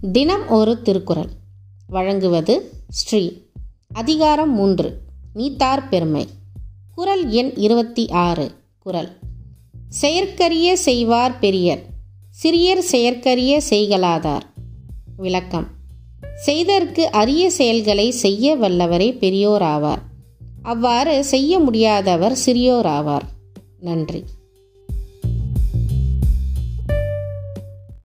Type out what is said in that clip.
தினம் ஒரு திருக்குறள். வழங்குவது ஸ்ரீ. அதிகாரம் மூன்று. நீத்தார் பெருமை. குறள் எண் இருபத்தி ஆறு. குரல். செயற்கரிய செய்வார் பெரியர். சிறியர் செயற்கரிய செய்கலாதார் விளக்கம். செய்தற்கு அரிய செயல்களை செய்ய வல்லவரே பெரியோர் ஆவார் அவ்வாறு செய்ய முடியாதவர் சிறியோர் ஆவார் நன்றி.